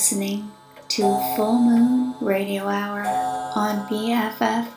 listening to Full Moon Radio Hour on BFF.fm.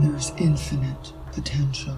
There's infinite potential.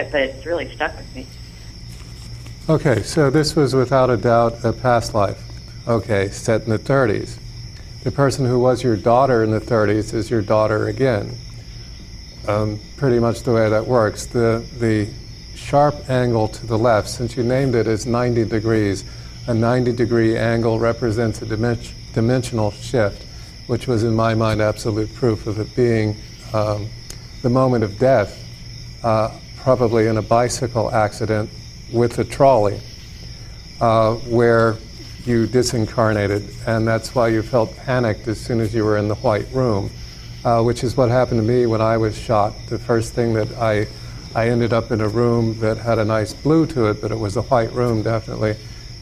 It, but it's really stuck with me. Okay, so this was without a doubt a past life. Okay, set in the 30s. The person who was your daughter in the 30s is your daughter again. Um, pretty much the way that works. The, the sharp angle to the left, since you named it as 90 degrees, a 90 degree angle represents a dimen- dimensional shift, which was in my mind absolute proof of it being um, the moment of death, uh, probably in a bicycle accident with a trolley, uh, where you disincarnated, and that's why you felt panicked as soon as you were in the white room, uh, which is what happened to me when I was shot. The first thing that I I ended up in a room that had a nice blue to it, but it was a white room definitely,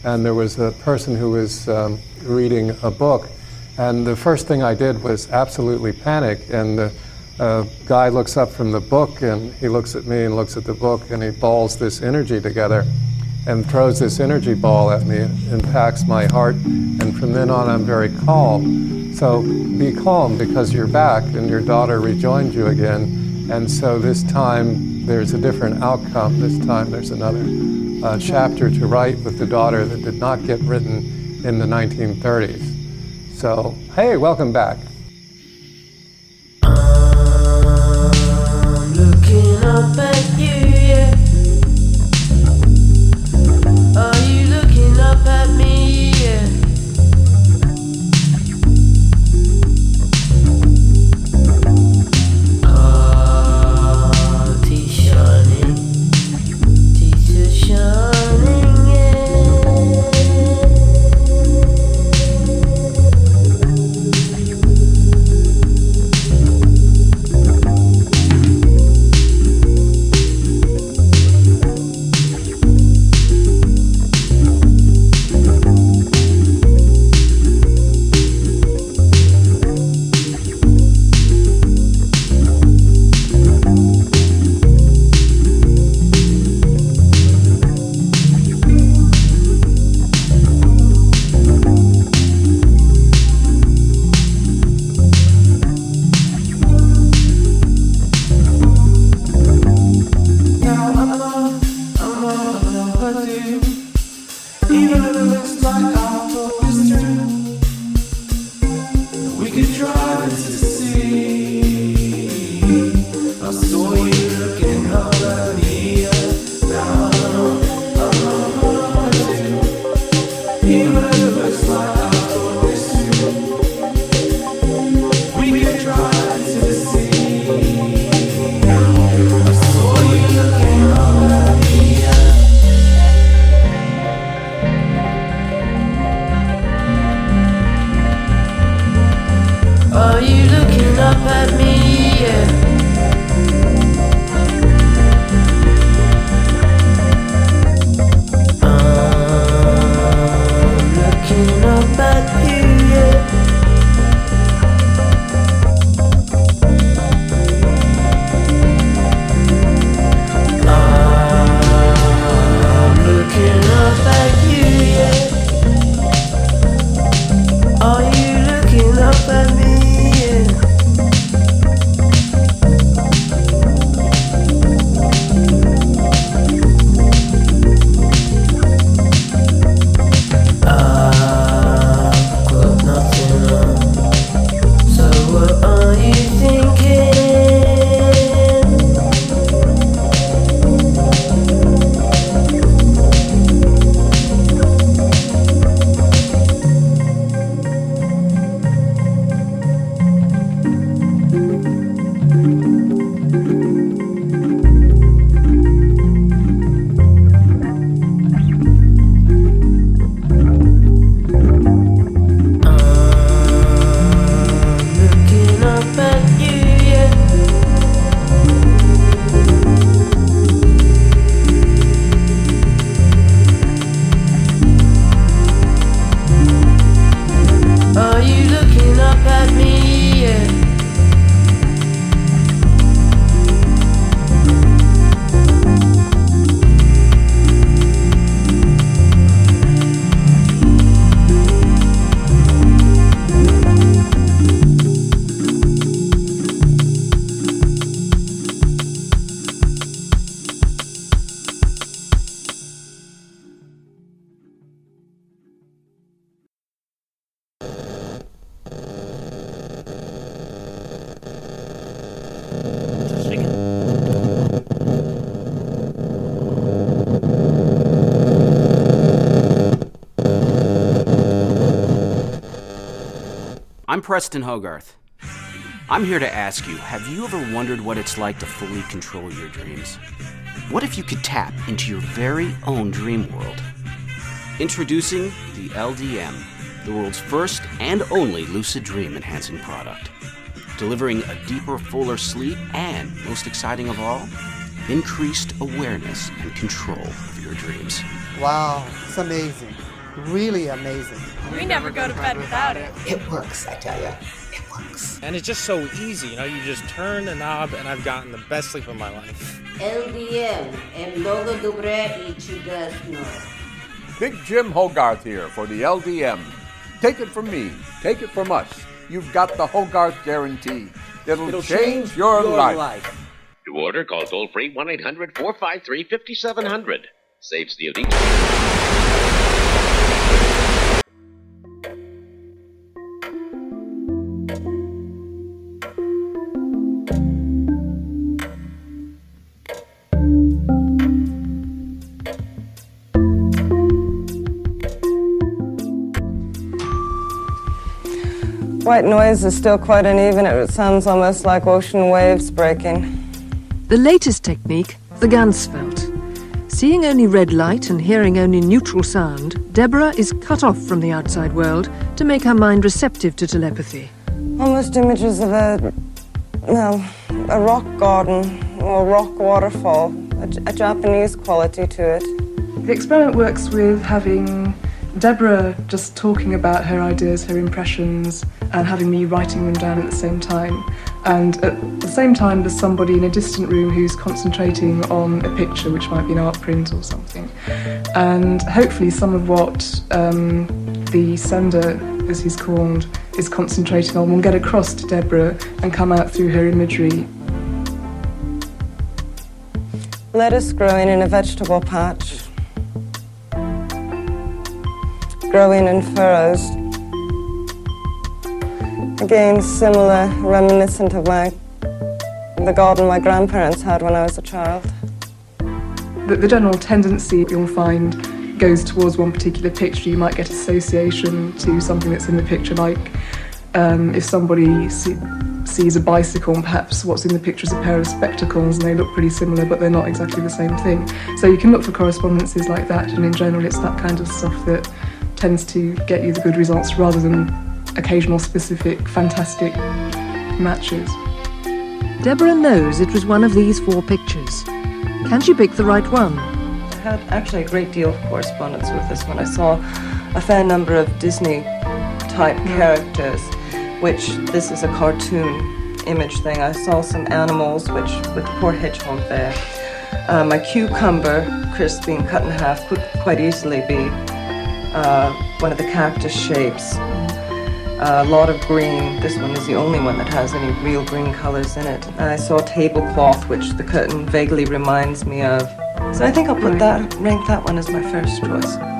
and there was a person who was um, reading a book, and the first thing I did was absolutely panic, and the uh, guy looks up from the book and he looks at me and looks at the book and he balls this energy together and throws this energy ball at me, impacts my heart, and from then on I'm very calm. So be calm because you're back and your daughter rejoined you again. And so this time there's a different outcome. This time there's another uh, chapter to write with the daughter that did not get written in the 1930s. So, hey, welcome back. up, but I'm Preston Hogarth. I'm here to ask you have you ever wondered what it's like to fully control your dreams? What if you could tap into your very own dream world? Introducing the LDM, the world's first and only lucid dream enhancing product. Delivering a deeper, fuller sleep and, most exciting of all, increased awareness and control of your dreams. Wow, it's amazing. Really amazing. We never go to bed without it. It works, I tell you. It works. And it's just so easy, you know, you just turn the knob and I've gotten the best sleep of my life. LDM, el logo dobre y chudasno. Big Jim Hogarth here for the LDM. Take it from me, take it from us. You've got the Hogarth guarantee. It'll, It'll change, change your, your life. life. To order, call toll free 1 800 453 5700. Saves the elite. White noise is still quite uneven. It sounds almost like ocean waves breaking. The latest technique, the Ganzfeld. Seeing only red light and hearing only neutral sound, Deborah is cut off from the outside world to make her mind receptive to telepathy. Almost images of a, well, a rock garden or rock waterfall, a, a Japanese quality to it. The experiment works with having Deborah just talking about her ideas, her impressions, and having me writing them down at the same time. And at the same time, there's somebody in a distant room who's concentrating on a picture, which might be an art print or something. And hopefully, some of what um, the sender, as he's called, is concentrating on will get across to Deborah and come out through her imagery. Lettuce growing in a vegetable patch, growing in furrows. Again, similar, reminiscent of my the garden my grandparents had when I was a child. The, the general tendency you'll find goes towards one particular picture. You might get association to something that's in the picture, like um, if somebody see, sees a bicycle and perhaps what's in the picture is a pair of spectacles and they look pretty similar but they're not exactly the same thing. So you can look for correspondences like that and in general it's that kind of stuff that tends to get you the good results rather than occasional specific fantastic matches. Deborah knows it was one of these four pictures. Can she pick the right one? I had actually a great deal of correspondence with this one. I saw a fair number of Disney type characters, which this is a cartoon image thing. I saw some animals, which with the poor hedgehog there. Uh, my cucumber, Chris being cut in half, could quite easily be uh, one of the cactus shapes. A lot of green. This one is the only one that has any real green colors in it. I saw tablecloth, which the curtain vaguely reminds me of. So I think I'll put that, rank that one as my first choice.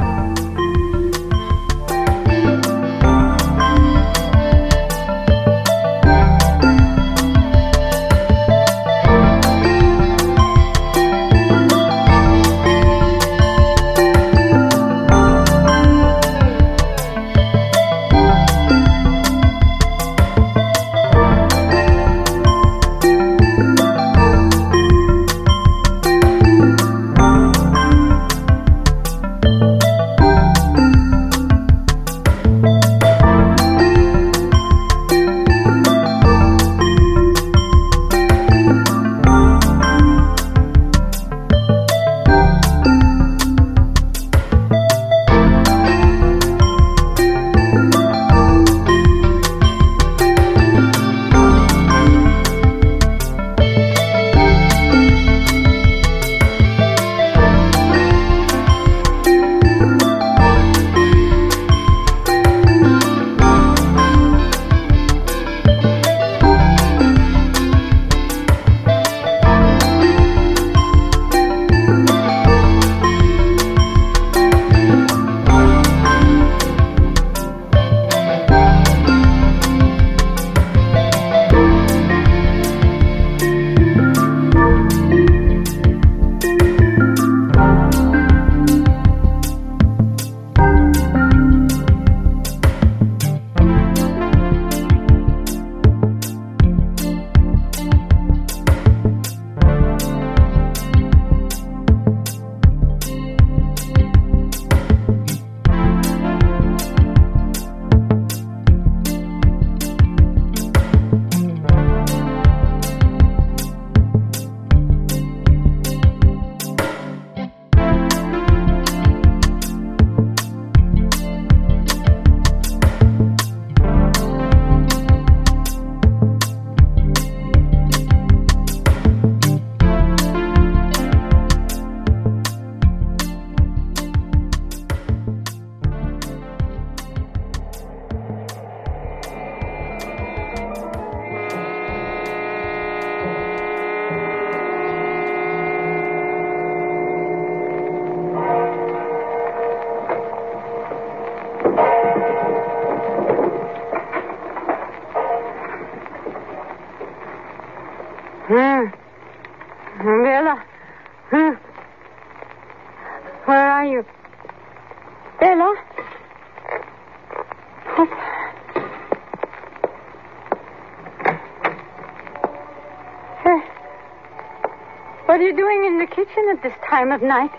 Kitchen at this time of night?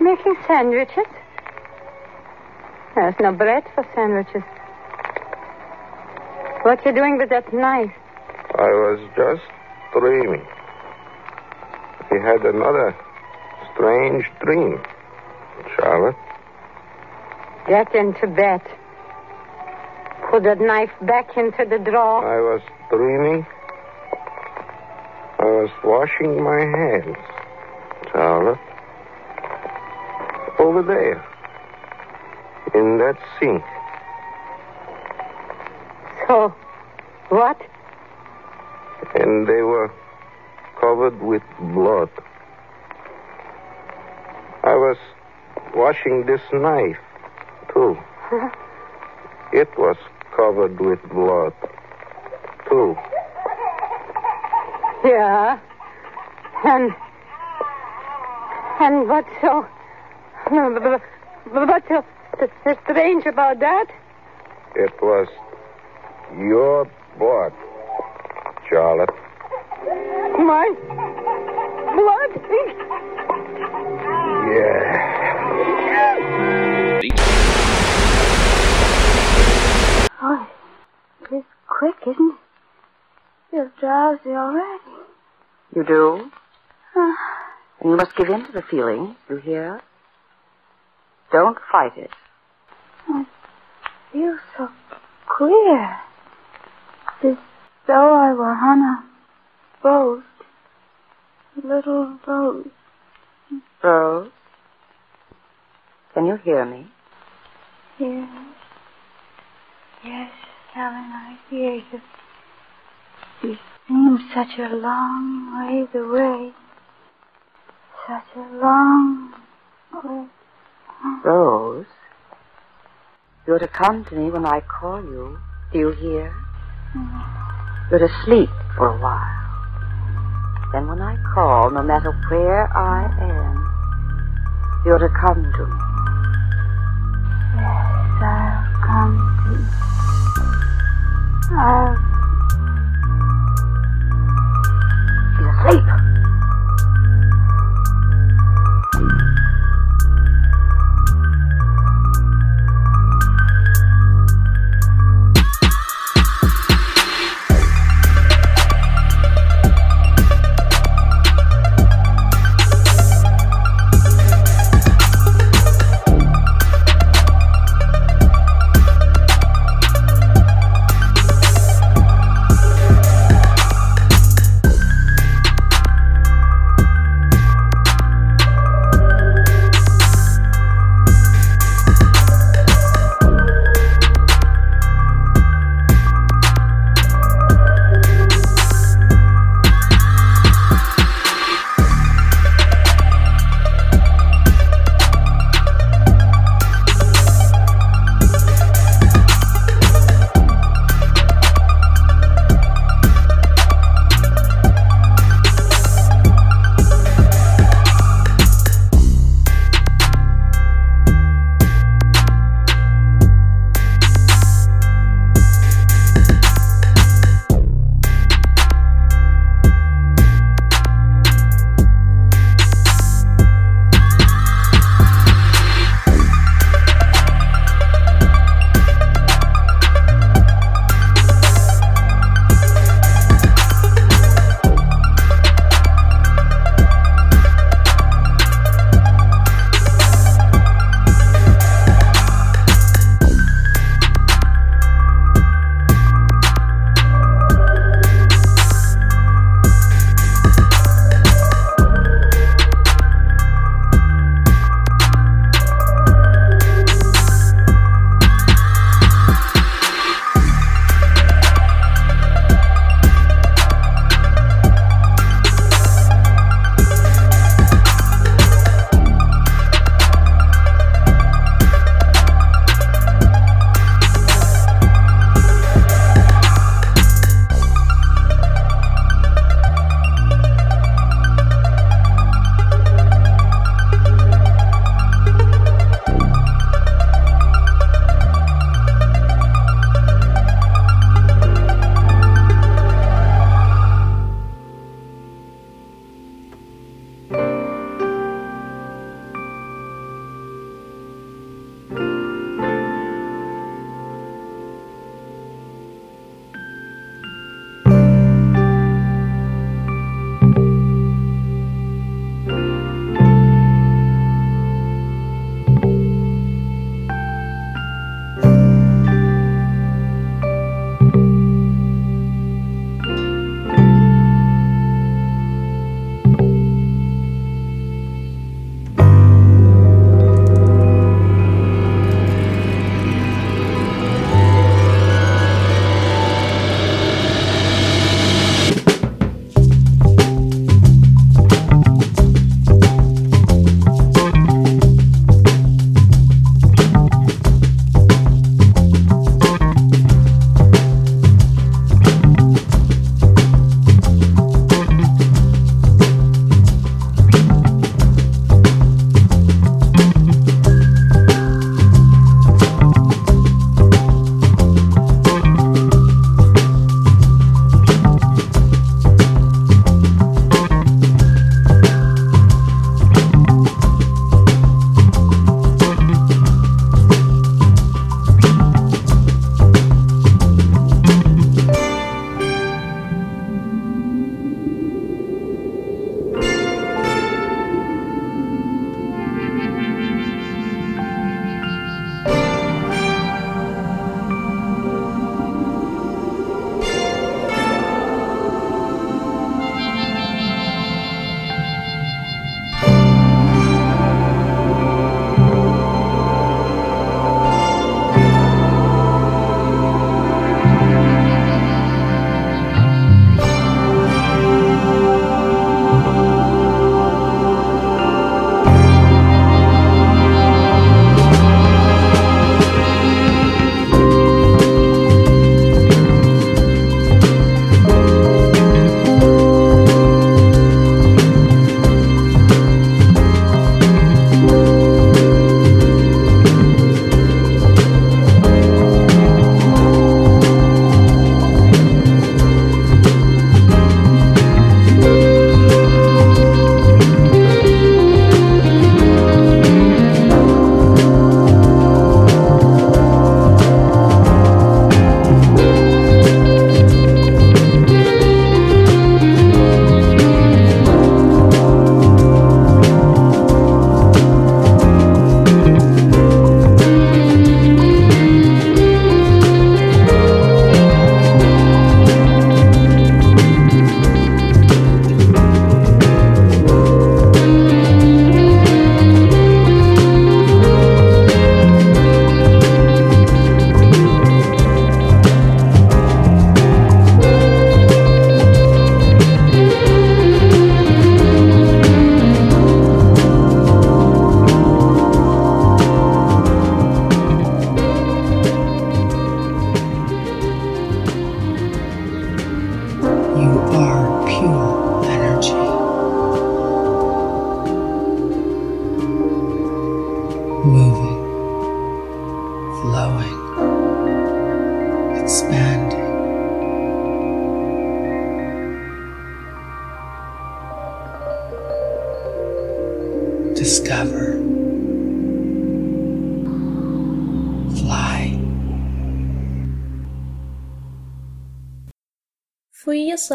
Making sandwiches? There's no bread for sandwiches. What you doing with that knife? I was just dreaming. I had another strange dream, Charlotte. Get into bed. Put that knife back into the drawer. I was dreaming. I was washing my hands, Charlotte. Over there. In that sink. So, what? And they were covered with blood. I was washing this knife, too. It was covered with blood, too. Yeah. And. And what's so. What's so, so strange about that? It was your blood, Charlotte. My blood? Yeah. Oh, it's quick, isn't it? Feel drowsy already. You do? Uh, And you must give in to the feeling, you hear? Don't fight it. I feel so queer. As though I were on a boat. A little boat. Rose? Can you hear me? Yes. Yes, Helen, I hear you. You seem such a long ways away. Such a long way. Rose? You're to come to me when I call you. Do you hear? Mm. You're to sleep for a while. Then when I call, no matter where I am, you're to come to me. Yes, I'll come to you. I'll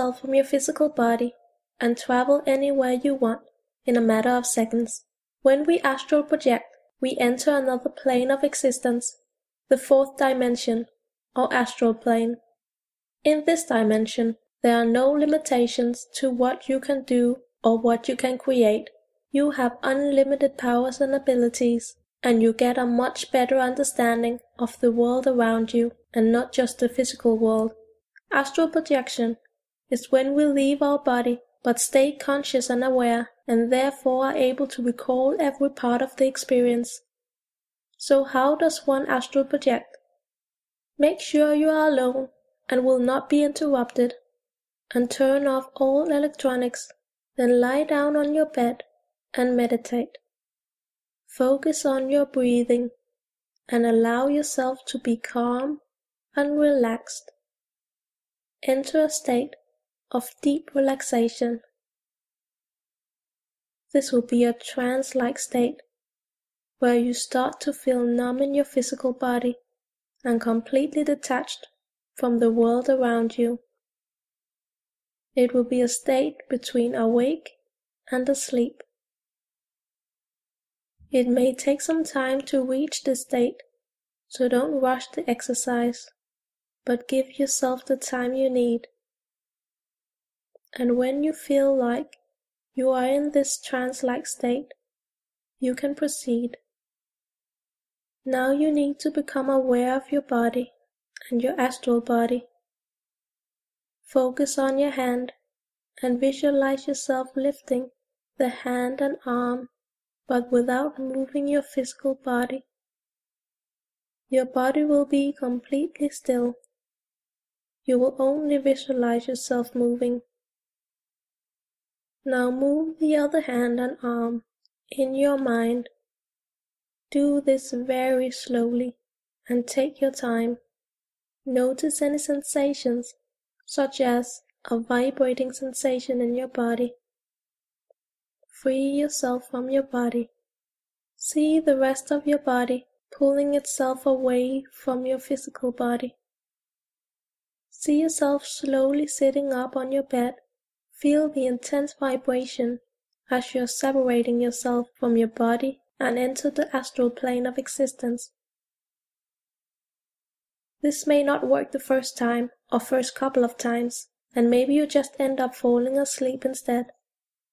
yourself from your physical body and travel anywhere you want in a matter of seconds. When we astral project, we enter another plane of existence, the fourth dimension, or astral plane. In this dimension, there are no limitations to what you can do or what you can create. You have unlimited powers and abilities, and you get a much better understanding of the world around you and not just the physical world. Astral projection is when we leave our body but stay conscious and aware and therefore are able to recall every part of the experience. So, how does one astral project? Make sure you are alone and will not be interrupted, and turn off all electronics, then lie down on your bed and meditate. Focus on your breathing and allow yourself to be calm and relaxed. Enter a state of deep relaxation. This will be a trance like state where you start to feel numb in your physical body and completely detached from the world around you. It will be a state between awake and asleep. It may take some time to reach this state, so don't rush the exercise, but give yourself the time you need. And when you feel like you are in this trance like state, you can proceed. Now you need to become aware of your body and your astral body. Focus on your hand and visualize yourself lifting the hand and arm, but without moving your physical body. Your body will be completely still. You will only visualize yourself moving. Now move the other hand and arm in your mind. Do this very slowly and take your time. Notice any sensations, such as a vibrating sensation in your body. Free yourself from your body. See the rest of your body pulling itself away from your physical body. See yourself slowly sitting up on your bed Feel the intense vibration as you are separating yourself from your body and enter the astral plane of existence. This may not work the first time or first couple of times, and maybe you just end up falling asleep instead.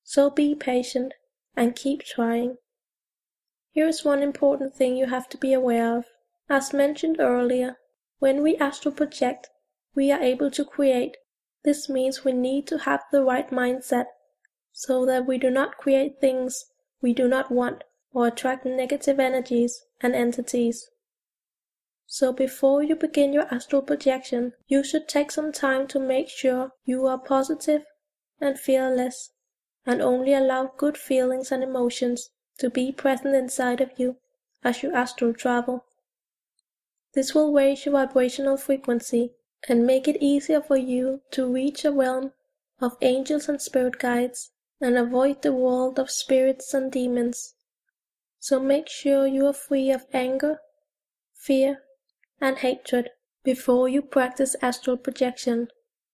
So be patient and keep trying. Here is one important thing you have to be aware of. As mentioned earlier, when we astral project, we are able to create this means we need to have the right mindset so that we do not create things we do not want or attract negative energies and entities. So before you begin your astral projection, you should take some time to make sure you are positive and fearless and only allow good feelings and emotions to be present inside of you as you astral travel. This will raise your vibrational frequency and make it easier for you to reach a realm of angels and spirit guides and avoid the world of spirits and demons. So make sure you are free of anger, fear, and hatred before you practice astral projection.